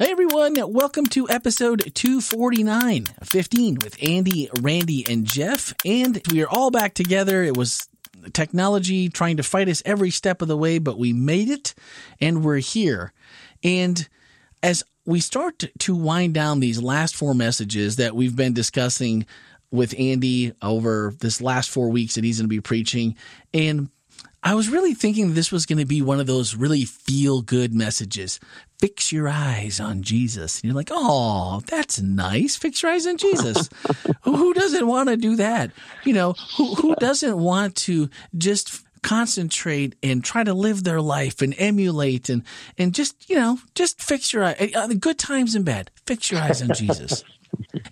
Hey everyone, welcome to episode 249, 15 with Andy, Randy, and Jeff. And we are all back together. It was technology trying to fight us every step of the way, but we made it and we're here. And as we start to wind down these last four messages that we've been discussing with Andy over this last four weeks that he's going to be preaching, and I was really thinking this was going to be one of those really feel good messages. Fix your eyes on Jesus. And you're like, oh, that's nice. Fix your eyes on Jesus. who, doesn't want to do that? You know, who, who doesn't want to just concentrate and try to live their life and emulate and, and just, you know, just fix your eyes, uh, good times and bad. Fix your eyes on Jesus.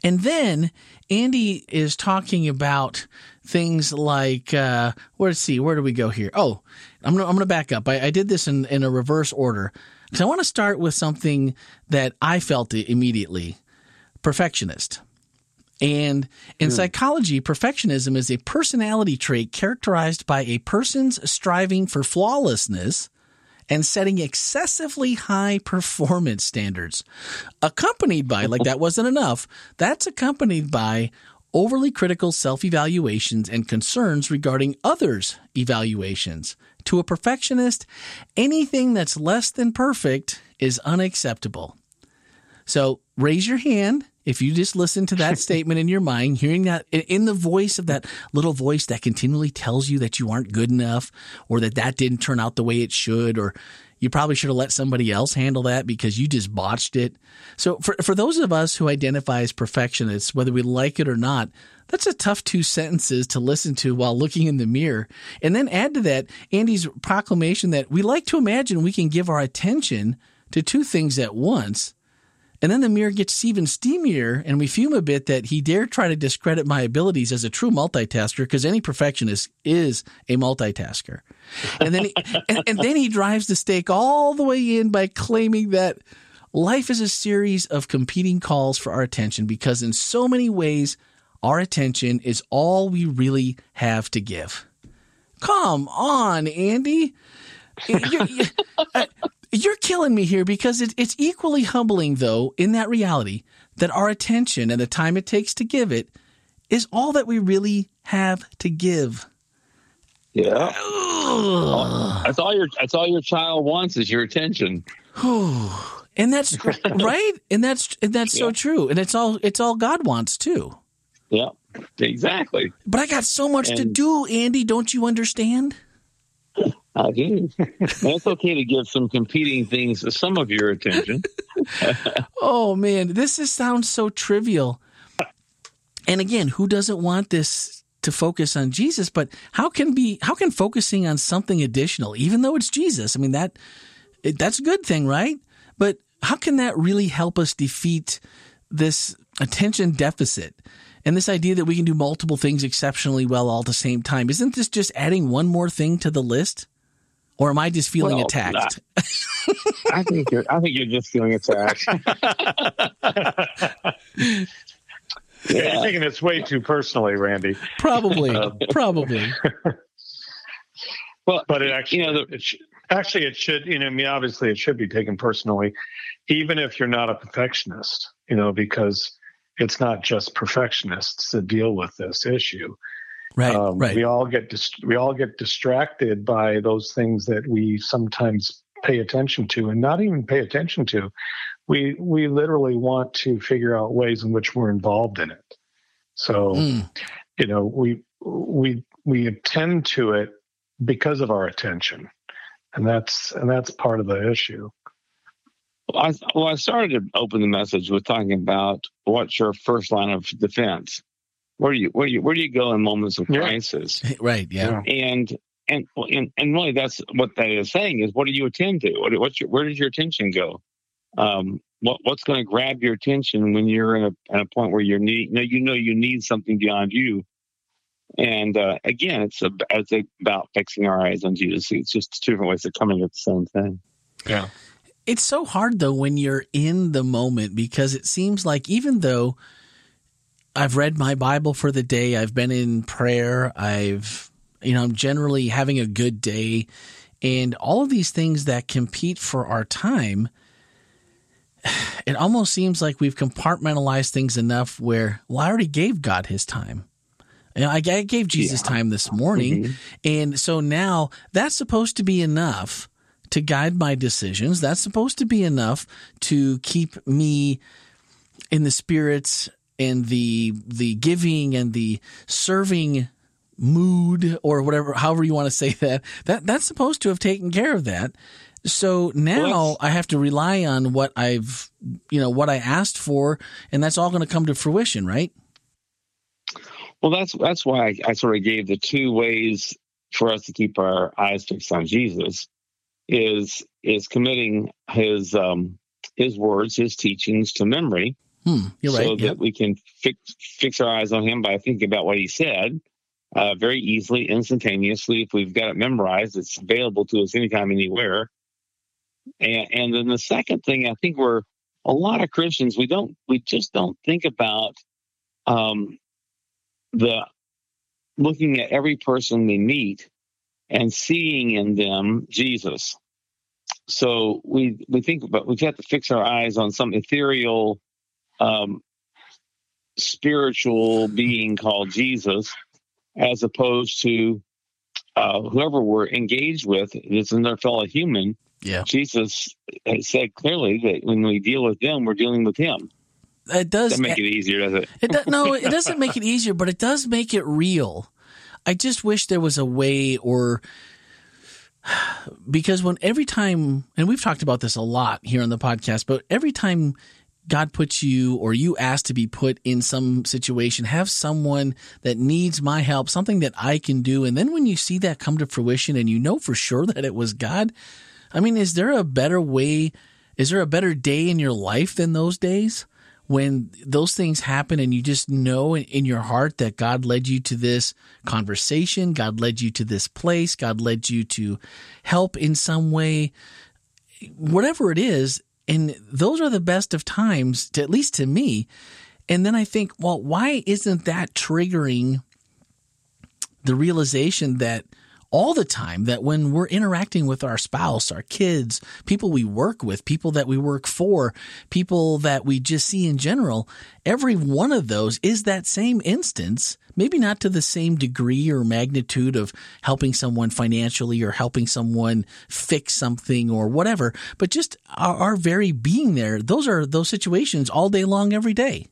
and then Andy is talking about things like uh, let's see, where do we go here? Oh, I'm gonna I'm gonna back up. I, I did this in in a reverse order because I want to start with something that I felt immediately: perfectionist. And in mm. psychology, perfectionism is a personality trait characterized by a person's striving for flawlessness and setting excessively high performance standards. Accompanied by, like that wasn't enough, that's accompanied by overly critical self evaluations and concerns regarding others' evaluations. To a perfectionist, anything that's less than perfect is unacceptable. So raise your hand if you just listen to that statement in your mind, hearing that in the voice of that little voice that continually tells you that you aren't good enough or that that didn't turn out the way it should or you probably should have let somebody else handle that because you just botched it. So for for those of us who identify as perfectionists, whether we like it or not, that's a tough two sentences to listen to while looking in the mirror. And then add to that Andy's proclamation that we like to imagine we can give our attention to two things at once. And then the mirror gets even steamier, and we fume a bit that he dared try to discredit my abilities as a true multitasker because any perfectionist is a multitasker. And then he, and, and then he drives the stake all the way in by claiming that life is a series of competing calls for our attention because in so many ways our attention is all we really have to give. Come on, Andy. You, you, uh, you're killing me here because it, it's equally humbling, though, in that reality that our attention and the time it takes to give it is all that we really have to give. Yeah, that's all your that's all your child wants is your attention. and that's right, and that's and that's yeah. so true, and it's all it's all God wants too. Yeah, exactly. But I got so much and, to do, Andy. Don't you understand? I it's okay to give some competing things some of your attention. oh man, this is, sounds so trivial. And again, who doesn't want this to focus on Jesus? But how can be how can focusing on something additional, even though it's Jesus? I mean that that's a good thing, right? But how can that really help us defeat this attention deficit? And this idea that we can do multiple things exceptionally well all at the same time, isn't this just adding one more thing to the list? Or am I just feeling well, attacked? I think you're. I think you're just feeling attacked. yeah. You're taking this way too personally, Randy. Probably, um, probably. well, but it actually, you know, the, it sh- actually, it should. You know, I mean, obviously, it should be taken personally, even if you're not a perfectionist. You know, because it's not just perfectionists that deal with this issue. Right, um, right. We all get dist- we all get distracted by those things that we sometimes pay attention to, and not even pay attention to. We we literally want to figure out ways in which we're involved in it. So, mm. you know, we we we attend to it because of our attention, and that's and that's part of the issue. Well, I, well, I started to open the message with talking about what's your first line of defense where do you where do you where do you go in moments of crisis? Yeah. Right. Yeah. And and and and really, that's what that is saying is what do you attend to? What, what's your where does your attention go? Um, what what's going to grab your attention when you're in a at a point where you're need you know you know you need something beyond you. And uh, again, it's a, it's about fixing our eyes on Jesus. It's just two different ways of coming at the same thing. Yeah. It's so hard though when you're in the moment because it seems like even though I've read my Bible for the day. I've been in prayer. I've, you know, I'm generally having a good day. And all of these things that compete for our time, it almost seems like we've compartmentalized things enough where, well, I already gave God his time. You know, I, I gave Jesus yeah. time this morning. Mm-hmm. And so now that's supposed to be enough to guide my decisions. That's supposed to be enough to keep me in the spirits and the the giving and the serving mood or whatever however you want to say that that that's supposed to have taken care of that so now I have to rely on what I've, you know, what I asked for, and that's all going to come to fruition, right? Well, that's that's why I, I, sort of gave the two ways for us to keep our eyes fixed on Jesus is is committing his um, his words, his teachings to memory, hmm, so right, that we can fix fix our eyes on him by thinking about what he said. Uh, very easily, instantaneously. If we've got it memorized, it's available to us anytime, anywhere. And, and then the second thing, I think we're a lot of Christians, we don't, we just don't think about um, the looking at every person we meet and seeing in them Jesus. So we we think about we have got to fix our eyes on some ethereal, um, spiritual being called Jesus, as opposed to uh, whoever we're engaged with is another fellow human yeah. Jesus said clearly that when we deal with them, we're dealing with Him. It does Doesn't make it easier, does it? it no, it doesn't make it easier, but it does make it real. I just wish there was a way, or because when every time, and we've talked about this a lot here on the podcast, but every time God puts you or you ask to be put in some situation, have someone that needs my help, something that I can do. And then when you see that come to fruition and you know for sure that it was God, I mean, is there a better way? Is there a better day in your life than those days when those things happen and you just know in your heart that God led you to this conversation, God led you to this place, God led you to help in some way, whatever it is. And those are the best of times, to, at least to me. And then I think, well, why isn't that triggering the realization that all the time that when we're interacting with our spouse, our kids, people we work with, people that we work for, people that we just see in general, every one of those is that same instance, maybe not to the same degree or magnitude of helping someone financially or helping someone fix something or whatever, but just our, our very being there. Those are those situations all day long, every day.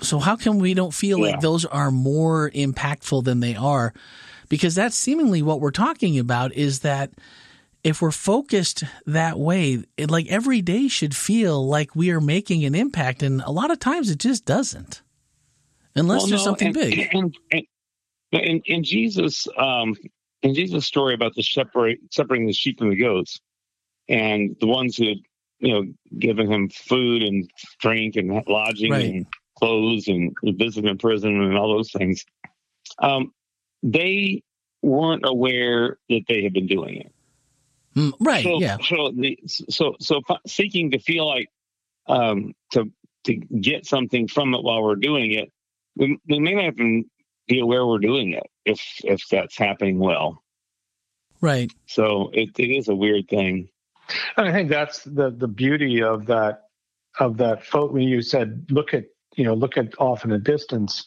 So how come we don't feel yeah. like those are more impactful than they are because that's seemingly what we're talking about is that if we're focused that way, it, like every day should feel like we are making an impact. And a lot of times it just doesn't, unless well, there's no, something and, big. And, and, in, in Jesus, um, in Jesus' story about the separate, separating the sheep from the goats, and the ones who had, you know, given him food and drink and lodging right. and clothes and visit in prison and all those things. Um, they weren't aware that they had been doing it. Mm, right. So, yeah. So, the, so, so seeking to feel like um, to to get something from it while we're doing it, we, we may not even be aware we're doing it if if that's happening well. Right. So it, it is a weird thing. And I think that's the the beauty of that of that photo. When you said look at you know look at off in the distance,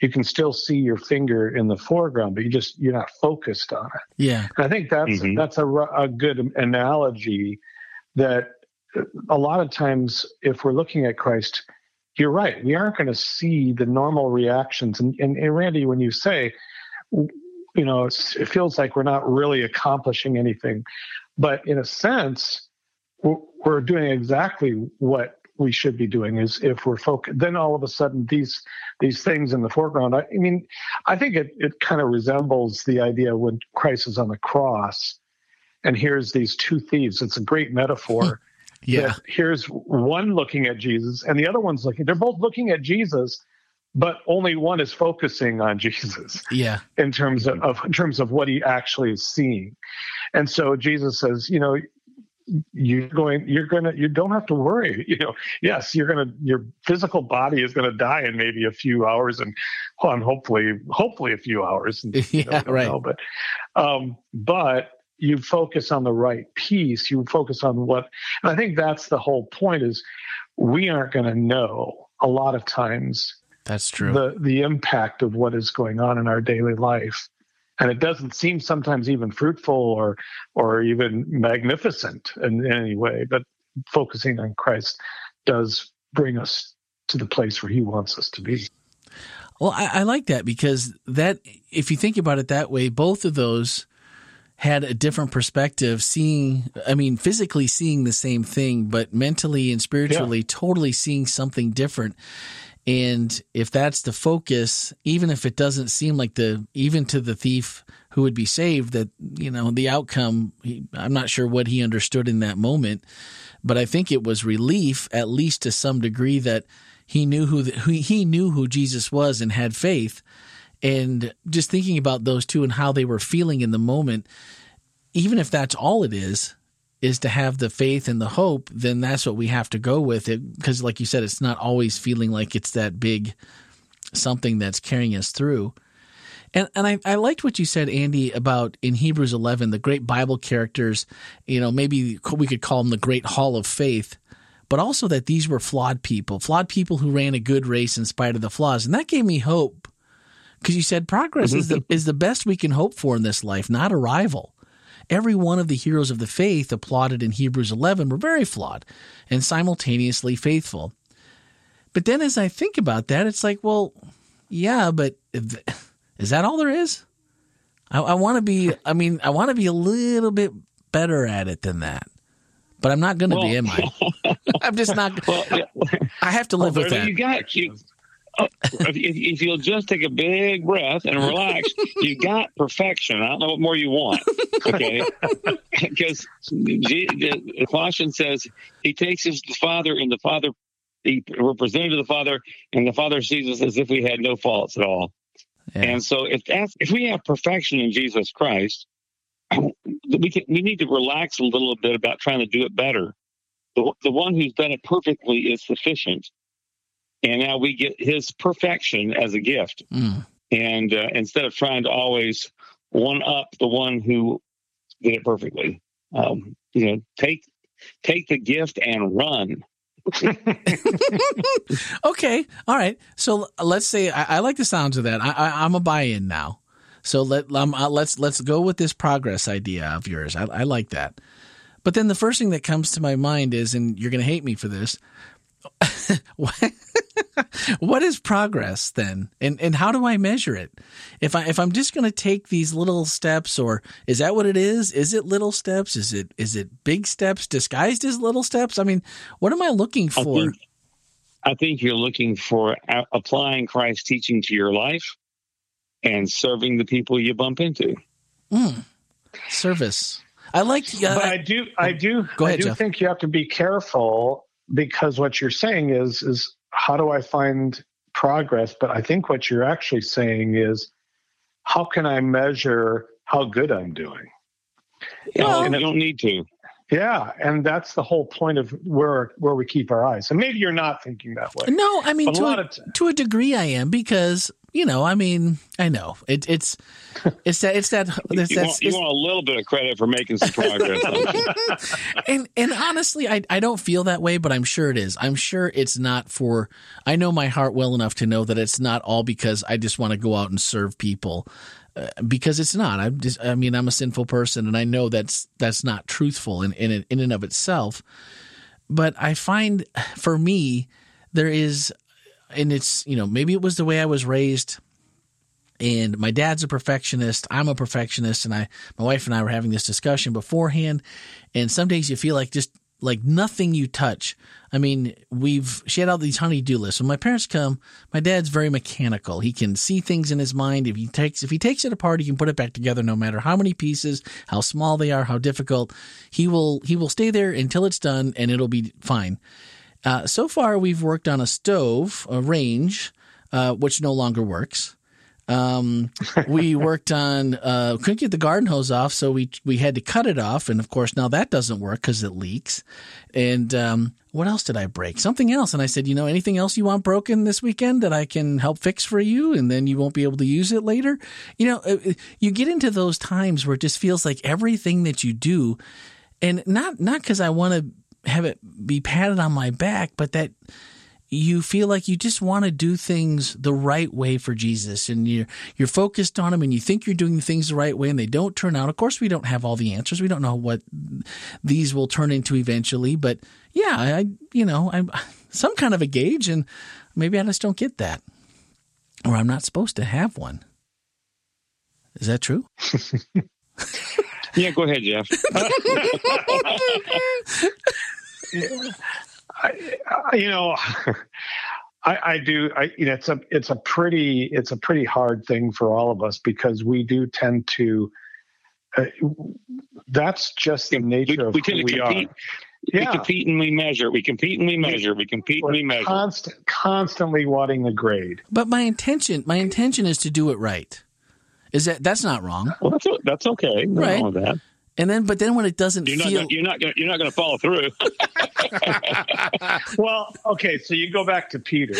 you can still see your finger in the foreground, but you just you're not focused on it. Yeah, and I think that's mm-hmm. that's a, a good analogy. That a lot of times, if we're looking at Christ, you're right. We aren't going to see the normal reactions. And, and, and Randy, when you say, you know, it feels like we're not really accomplishing anything, but in a sense, we're doing exactly what we should be doing is if we're focused then all of a sudden these these things in the foreground i, I mean i think it, it kind of resembles the idea when christ is on the cross and here's these two thieves. It's a great metaphor. Yeah. Here's one looking at jesus and the other one's looking they're both looking at jesus but only one is focusing on jesus yeah. in terms of, of in terms of what he actually is seeing. And so jesus says you know you're going you're gonna you don't have to worry you know yes you're gonna your physical body is gonna die in maybe a few hours and well, and hopefully hopefully a few hours yeah know, right know, but um but you focus on the right piece. You focus on what, and I think that's the whole point is we aren't going to know a lot of times. That's true. The, the impact of what is going on in our daily life. And it doesn't seem sometimes even fruitful or, or even magnificent in, in any way, but focusing on Christ does bring us to the place where he wants us to be. Well, I, I, like that because that, if you think about it that way, both of those had a different perspective, seeing, I mean, physically seeing the same thing, but mentally and spiritually yeah. totally seeing something different. And if that's the focus, even if it doesn't seem like the, even to the thief who would be saved, that, you know, the outcome, he, I'm not sure what he understood in that moment, but I think it was relief, at least to some degree, that he knew who, the, who he knew who Jesus was and had faith. And just thinking about those two and how they were feeling in the moment, even if that's all it is, is to have the faith and the hope, then that's what we have to go with it. Because, like you said, it's not always feeling like it's that big something that's carrying us through. And and I, I liked what you said, Andy, about in Hebrews 11, the great Bible characters, you know, maybe we could call them the great hall of faith but also that these were flawed people, flawed people who ran a good race in spite of the flaws. And that gave me hope because you said progress mm-hmm. is the, is the best we can hope for in this life, not arrival. Every one of the heroes of the faith applauded in Hebrews 11 were very flawed and simultaneously faithful. But then as I think about that, it's like, well, yeah, but is that all there is? I, I want to be, I mean, I want to be a little bit better at it than that but I'm not going to well, be, am I? I'm just not. Well, I have to live well, with that. You got you. If, if, you'll just take a big breath and relax, you got perfection. I don't know what more you want. Okay, because the Colossians says he takes his father, and the father he represented to the father, and the father sees us as if we had no faults at all. Yeah. And so, if that's if we have perfection in Jesus Christ, we can, we need to relax a little bit about trying to do it better. The, the one who's done it perfectly is sufficient, and now we get his perfection as a gift. Mm. And uh, instead of trying to always one up the one who did it perfectly, um, you know, take take the gift and run. okay, all right. So let's say I, I, like the sounds of that. I, I, I'm a buy-in now. So let um, uh, let's let's go with this progress idea of yours. I, I like that. But then the first thing that comes to my mind is, and you're going to hate me for this. what is progress then, and and how do I measure it? If I if I'm just going to take these little steps, or is that what it is? Is it little steps? Is it is it big steps disguised as little steps? I mean, what am I looking for? I think, I think you're looking for applying Christ's teaching to your life and serving the people you bump into. Mm. Service. I like. Uh, but I do. I do. Go ahead, I do Jeff. think you have to be careful because what you're saying is is how do I find progress? But I think what you're actually saying is how can I measure how good I'm doing? Well, and you don't need to. Yeah, and that's the whole point of where where we keep our eyes. And maybe you're not thinking that way. No, I mean to a, a t- to a degree I am because you know, I mean, I know it, it's it's that it's that it's, you, want, you want, a little bit of credit for making some progress. and and honestly, I I don't feel that way, but I'm sure it is. I'm sure it's not for. I know my heart well enough to know that it's not all because I just want to go out and serve people. Because it's not. I'm just. I mean, I'm a sinful person, and I know that's that's not truthful in in in and of itself. But I find, for me, there is and it's you know maybe it was the way I was raised and my dad's a perfectionist i'm a perfectionist and i my wife and i were having this discussion beforehand and some days you feel like just like nothing you touch. I mean we've she had all these honey-do lists. When my parents come my dad's very mechanical. He can see things in his mind. If he takes if he takes it apart he can put it back together no matter how many pieces how small they are how difficult. He will he will stay there until it's done and it'll be fine. Uh, so far, we've worked on a stove, a range, uh, which no longer works. Um, we worked on uh, couldn't get the garden hose off, so we we had to cut it off, and of course now that doesn't work because it leaks. And um, what else did I break? Something else. And I said, you know, anything else you want broken this weekend that I can help fix for you, and then you won't be able to use it later. You know, uh, you get into those times where it just feels like everything that you do, and not not because I want to have it be patted on my back, but that you feel like you just want to do things the right way for Jesus and you're you're focused on him and you think you're doing things the right way and they don't turn out. Of course we don't have all the answers. We don't know what these will turn into eventually, but yeah, I you know, I'm some kind of a gauge and maybe I just don't get that. Or I'm not supposed to have one. Is that true? yeah, go ahead, Jeff. Yeah. I, I, you know, I, I, do. I, you know, it's a it's a pretty it's a pretty hard thing for all of us because we do tend to. Uh, that's just the nature we, of we who we compete. are. Yeah. We compete and we measure. We compete and we measure. We compete We're and we measure. Constant, constantly wanting the grade. But my intention, my intention is to do it right. Is that that's not wrong? Well, that's that's okay. No right. That. And then, but then when it doesn't you're feel, not gonna, you're not gonna, you're not going to follow through. well, okay, so you go back to Peter,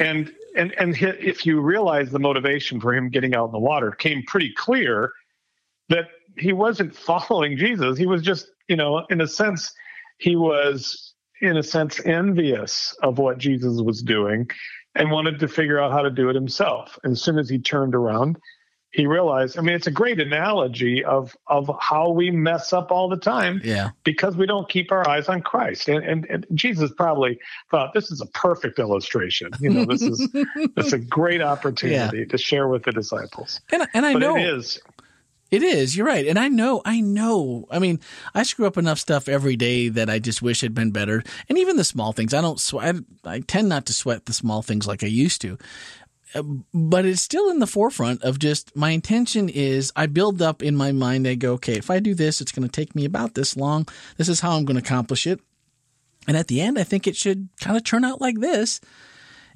and and and if you realize the motivation for him getting out in the water came pretty clear that he wasn't following Jesus. He was just, you know, in a sense, he was in a sense envious of what Jesus was doing and wanted to figure out how to do it himself. And as soon as he turned around, he realized i mean it's a great analogy of of how we mess up all the time yeah because we don't keep our eyes on christ and and, and jesus probably thought this is a perfect illustration you know this is this is a great opportunity yeah. to share with the disciples and, and i but know it is it is. You're right. And I know, I know. I mean, I screw up enough stuff every day that I just wish had been better. And even the small things, I don't sweat. I, I tend not to sweat the small things like I used to but it's still in the forefront of just my intention is I build up in my mind. I go, okay, if I do this, it's going to take me about this long. This is how I'm going to accomplish it. And at the end, I think it should kind of turn out like this.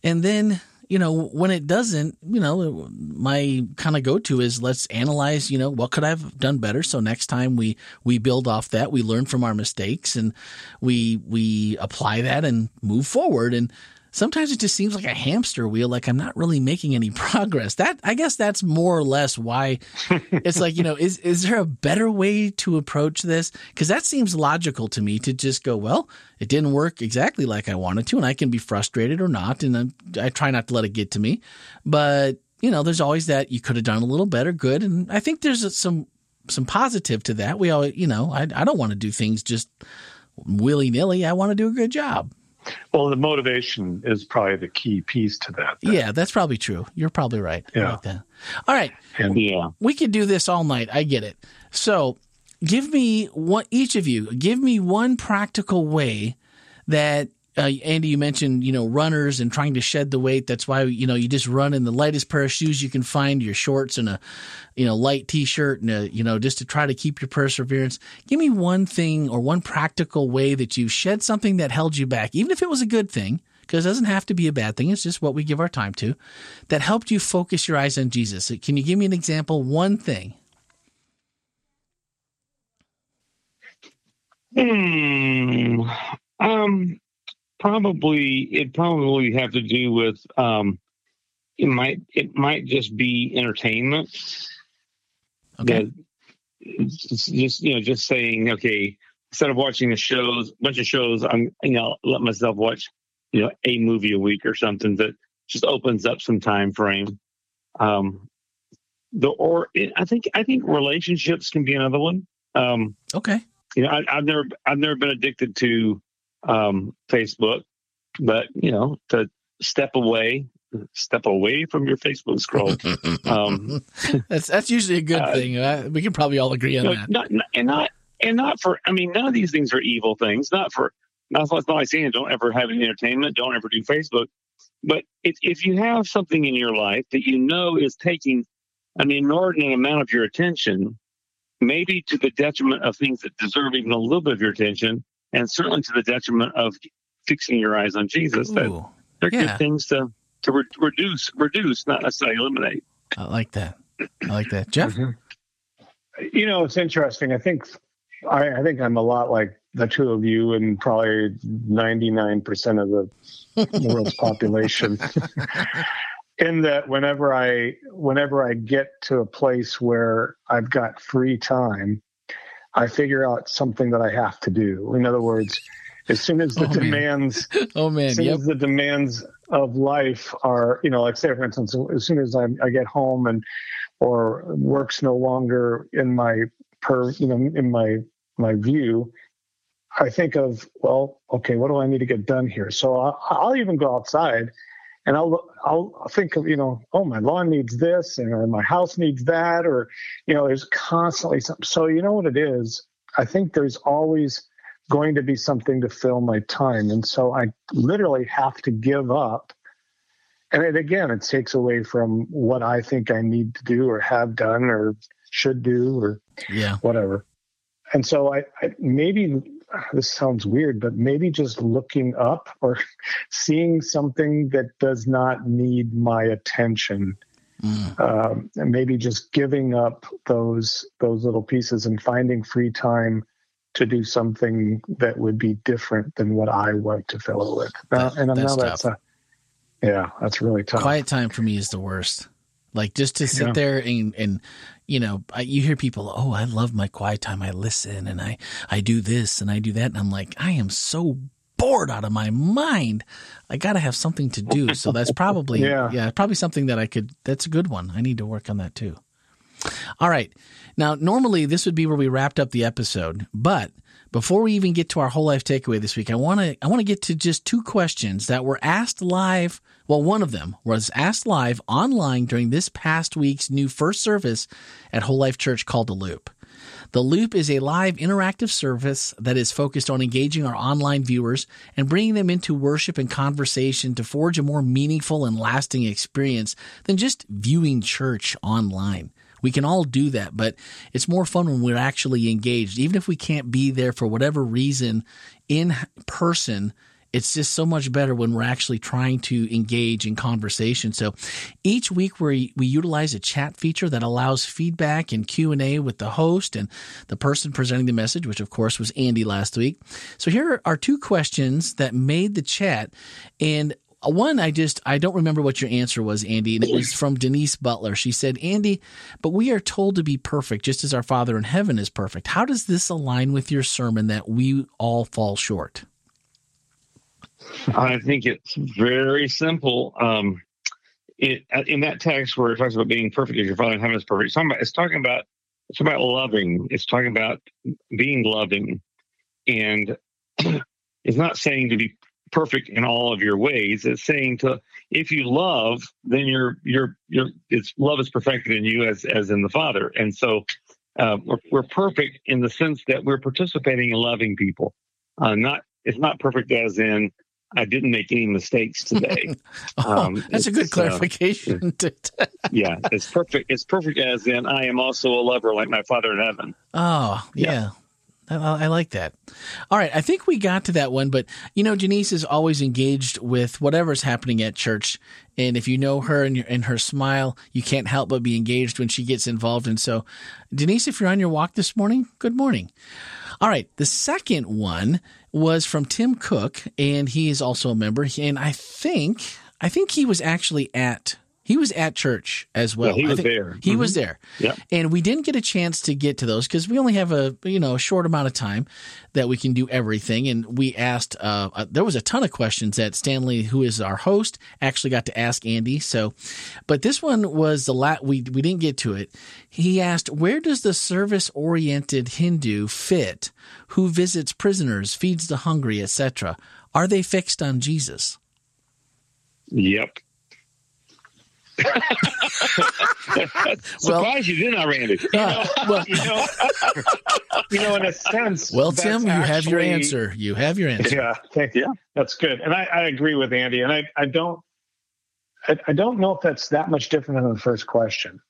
And then, you know, when it doesn't, you know, my kind of go to is let's analyze, you know, what could I have done better? So next time we, we build off that, we learn from our mistakes and we, we apply that and move forward. And, sometimes it just seems like a hamster wheel, like I'm not really making any progress. That I guess that's more or less why it's like, you know, is is there a better way to approach this? Because that seems logical to me to just go, well, it didn't work exactly like I wanted to, and I can be frustrated or not, and I, I try not to let it get to me. But you know, there's always that you could have done a little better, good, and I think there's some some positive to that. We all, you know, I I don't want to do things just willy nilly. I want to do a good job. Well, the motivation is probably the key piece to that. Then. Yeah, that's probably true. You're probably right. Yeah. All right. And, yeah. We could do this all night. I get it. So, give me what each of you. Give me one practical way that uh, Andy, you mentioned, you know, runners and trying to shed the weight. That's why, you know, you just run in the lightest pair of shoes you can find, your shorts and a, you know, light t-shirt and a, you know, just to try to keep your perseverance. Give me one thing or one practical way that you shed something that held you back, even if it was a good thing, because it doesn't have to be a bad thing. It's just what we give our time to that helped you focus your eyes on Jesus. Can you give me an example? One thing. Hmm. Um, probably it probably have to do with um, it might it might just be entertainment. Okay. Just you know just saying okay instead of watching a shows bunch of shows I'm you know let myself watch you know a movie a week or something that just opens up some time frame. Um, the or I think I think relationships can be another one. Um, okay. You know I, I've never I've never been addicted to um, Facebook, but you know, to step away, step away from your Facebook scroll. Um, that's that's usually a good uh, thing. we can probably all agree on that. Not, and not and not for. I mean, none of these things are evil things. Not for. Not, not like saying don't ever have any entertainment. Don't ever do Facebook. But if if you have something in your life that you know is taking an inordinate amount of your attention, maybe to the detriment of things that deserve even a little bit of your attention, and certainly to the detriment of fixing your eyes on Jesus. That they're yeah. good things to to re- reduce, reduce, not necessarily eliminate. I like that. I like that, Jeff. Mm-hmm. You know, it's interesting. I think I, I, think I'm a lot like the two of you and probably 99% of the world's population. in that whenever I whenever I get to a place where I've got free time, I figure out something that I have to do. In other words, as soon as the oh, demands, man. oh man, as soon yep. as the demands of life are, you know, like say for instance, as soon as I, I get home and or work's no longer in my per, you know, in my my view, I think of well, okay, what do I need to get done here? So I'll, I'll even go outside and I'll I'll think of you know oh my lawn needs this and or my house needs that or you know there's constantly something so you know what it is? I think there's always going to be something to fill my time. And so I literally have to give up. And it, again it takes away from what I think I need to do or have done or should do or yeah. whatever. And so I, I maybe this sounds weird, but maybe just looking up or seeing something that does not need my attention. Mm. Um, and maybe just giving up those those little pieces and finding free time to do something that would be different than what I want to fill it with. That, and I know that's a, yeah, that's really tough. Quiet time for me is the worst. Like just to sit yeah. there and and you know, I, you hear people, oh, I love my quiet time. I listen and I I do this and I do that, and I'm like, I am so bored out of my mind. I got to have something to do. So that's probably yeah. yeah, probably something that I could. That's a good one. I need to work on that too. All right. Now, normally this would be where we wrapped up the episode, but before we even get to our whole life takeaway this week, I want to I want to get to just two questions that were asked live. Well, one of them was asked live online during this past week's new first service at Whole Life Church called The Loop. The Loop is a live interactive service that is focused on engaging our online viewers and bringing them into worship and conversation to forge a more meaningful and lasting experience than just viewing church online. We can all do that, but it's more fun when we're actually engaged. Even if we can't be there for whatever reason in person, it's just so much better when we're actually trying to engage in conversation. So each week we, we utilize a chat feature that allows feedback and Q&A with the host and the person presenting the message, which of course was Andy last week. So here are two questions that made the chat and one, I just, I don't remember what your answer was, Andy, and it was from Denise Butler. She said, Andy, but we are told to be perfect just as our Father in heaven is perfect. How does this align with your sermon that we all fall short? I think it's very simple. Um, it, in that text where it talks about being perfect as your Father in heaven is perfect, it's talking about, it's talking about, it's about loving. It's talking about being loving. And it's not saying to be perfect in all of your ways. It's saying to if you love, then you're you're you're it's love is perfected in you as as in the Father. And so uh, we're, we're perfect in the sense that we're participating in loving people. Uh, not it's not perfect as in I didn't make any mistakes today. oh, um, that's a good uh, clarification. Uh, yeah, it's perfect. It's perfect as in I am also a lover like my Father in heaven. Oh, yeah. yeah. I, like that. All right. I think we got to that one, but you know, Janice is always engaged with whatever's happening at church. And if you know her and, your, and her smile, you can't help but be engaged when she gets involved. And so, Denise, if you're on your walk this morning, good morning. All right. The second one was from Tim Cook, and he is also a member. And I think, I think he was actually at he was at church as well. Yeah, he was there. He mm-hmm. was there. Yep. And we didn't get a chance to get to those because we only have a you know a short amount of time that we can do everything. And we asked. Uh, uh, there was a ton of questions that Stanley, who is our host, actually got to ask Andy. So, but this one was the lat. We we didn't get to it. He asked, "Where does the service oriented Hindu fit? Who visits prisoners, feeds the hungry, etc. Are they fixed on Jesus?" Yep. well, you did not, Randy. Uh, you know, well, you, know, you know, in a sense. Well, Tim, you actually, have your answer. You have your answer. Yeah, thank you. That's good, and I, I agree with Andy. And I, I don't, I, I, don't know if that's that much different than the first question,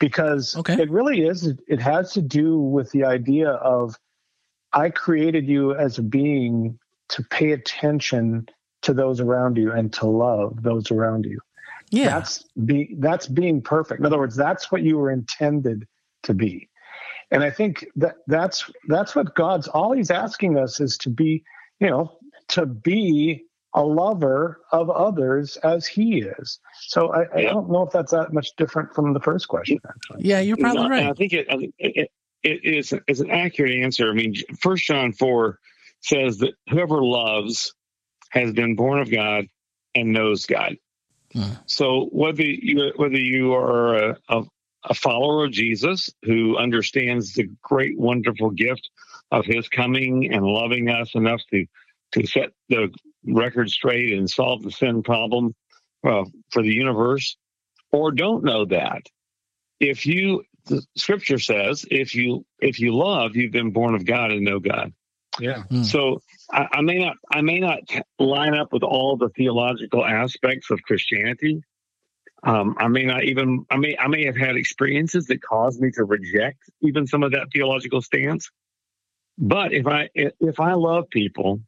because okay. it really is. It has to do with the idea of I created you as a being to pay attention to those around you and to love those around you Yeah. That's be that's being perfect. In other words, that's what you were intended to be. And I think that that's that's what God's all he's asking us is to be, you know, to be a lover of others as he is. So I, I don't know if that's that much different from the first question. Actually, yeah, you're probably No, right. I think it, I think it, it is is an accurate answer. I mean, First John four says that whoever loves has been born of God and knows God. Hmm. So whether you whether you are a, a, a follower of Jesus who understands the great, wonderful gift of His coming and loving us enough to to set the record straight and solve the sin problem uh, for the universe, or don't know that, if you the scripture says if you if you love you've been born of god and know god yeah. Hmm. so I, I may not i may not line up with all the theological aspects of christianity um, i may not even i may i may have had experiences that caused me to reject even some of that theological stance but if i if i love people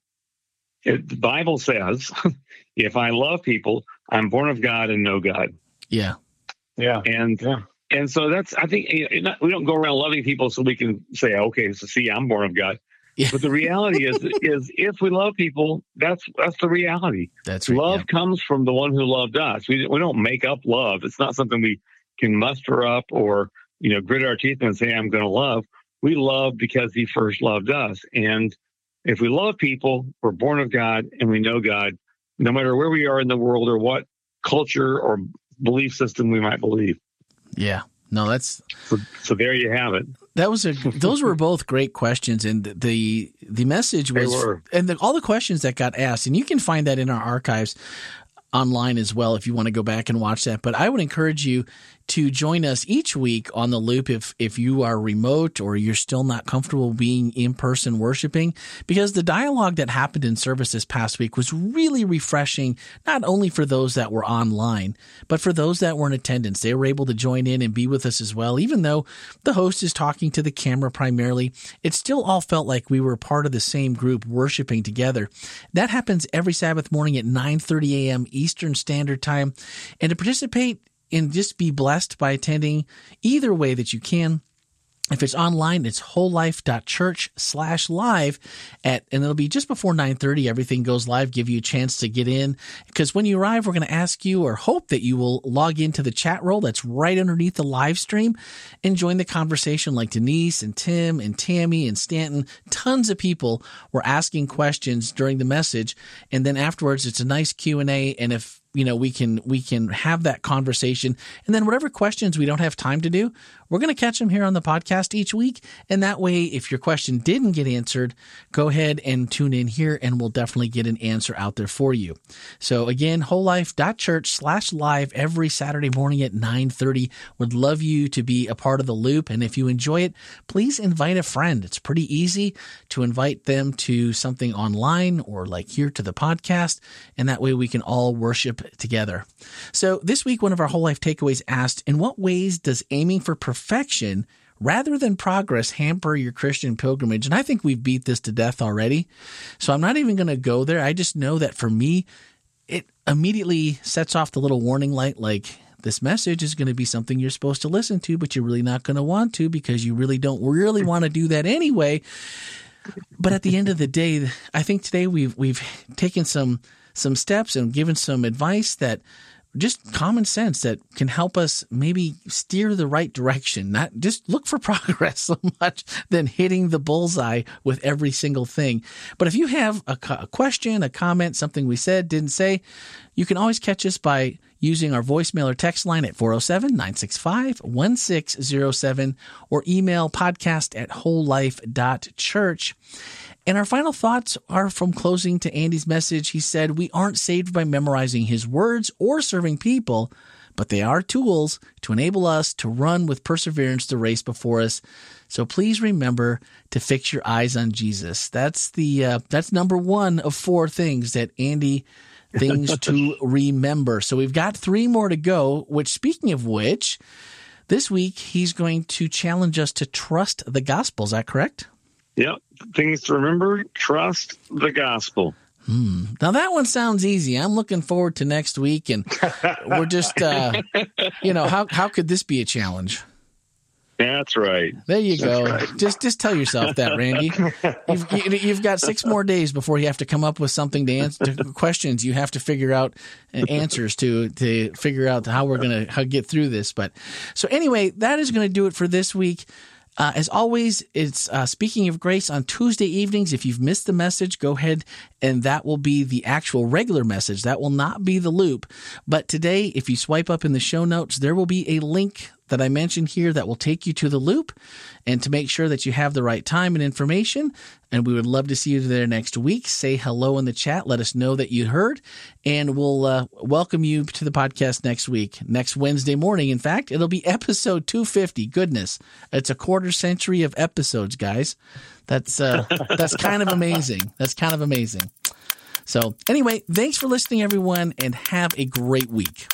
it, the bible says if i love people i'm born of god and know god Yeah. Yeah. and Yeah. and so that's I think you know, we don't go around loving people so we can say okay so see I'm born of God. Yeah. But the reality is is if we love people that's that's the reality. That's right. Love yeah. comes from the one who loved us. We we don't make up love. It's not something we can muster up or you know grit our teeth and say I'm going to love. We love because He first loved us. And if we love people, we're born of God and we know God, no matter where we are in the world or what culture or belief system we might believe. Yeah. No, that's So, so there you have it. that was a those were both great questions and the the message was and the, all the questions that got asked and you can find that in our archives online as well if you want to go back and watch that but i would encourage you to join us each week on the loop if if you are remote or you're still not comfortable being in person worshiping because the dialogue that happened in service this past week was really refreshing not only for those that were online but for those that were in attendance. They were able to join in and be with us as well. Even though the host is talking to the camera primarily it still all felt like we were part of the same group worshiping together. That happens every sabbath morning at 9:30 a.m. eastern standard time. And to participate and just be blessed by attending either way that you can. If it's online, it's wholelife.church slash live at, and it'll be just before 930. Everything goes live, give you a chance to get in. Because when you arrive, we're going to ask you or hope that you will log into the chat roll that's right underneath the live stream and join the conversation like Denise and Tim and Tammy and Stanton. Tons of people were asking questions during the message. And then afterwards, it's a nice Q&A. And if you know we can we can have that conversation. And then whatever questions we don't have time to do we're going to catch them here on the podcast each week. And that way if your question didn't get answered go ahead and tune in here and we'll definitely get an answer out there for you. So again wholelife.church slash live every saturday morning at 9.30 would love you to be a part of the loop. And if you enjoy it please invite a friend. It's pretty easy to invite them to something online or like here to the podcast. And that way we can all worship together. So this week, one of our whole life takeaways asked, in what ways does aiming for perfection rather than progress hamper your Christian pilgrimage? And I think we've beat this to death already. So I'm not even going to go there. I just know that for me, it immediately sets off the little warning light like, this message is going to be something you're supposed to listen to, but you're really not going to want to because you really don't really want to do that anyway. But at the end of the day, I think today we've we've taken some some steps and given some advice that just common sense that can help us maybe steer the right direction, not just look for progress so much than hitting the bullseye with every single thing. But if you have a, a question, a comment, something we said, didn't say, you can always catch us by using our voicemail or text line at 407 965 1607 or email podcast at wholelife.church. And our final thoughts are from closing to Andy's message. He said, We aren't saved by memorizing his words or serving people, but they are tools to enable us to run with perseverance the race before us. So please remember to fix your eyes on Jesus. That's the uh, that's number one of four things that Andy things to remember. So we've got three more to go. Which, speaking of which, this week he's going to challenge us to trust the gospel. Is that correct? Yep. Things to remember trust the gospel. Hmm. Now that one sounds easy. I'm looking forward to next week, and we're just, uh, you know, how how could this be a challenge? That's right. There you That's go. right. Just just tell yourself that, Randy. You've you- you've got six more days before you have to come up with something to answer to questions you have to figure out uh, answers to to figure out how we're gonna how get through this. But so anyway, that is going to do it for this week. Uh, as always, it's uh, speaking of grace on Tuesday evenings. If you've missed the message, go ahead and that will be the actual regular message. That will not be the loop. But today, if you swipe up in the show notes, there will be a link that I mentioned here that will take you to the loop and to make sure that you have the right time and information. And we would love to see you there next week. Say hello in the chat. Let us know that you heard, and we'll uh, welcome you to the podcast next week, next Wednesday morning. In fact, it'll be episode 250. Goodness, it's a quarter century of episodes, guys. That's uh, that's kind of amazing. That's kind of amazing. So, anyway, thanks for listening, everyone, and have a great week.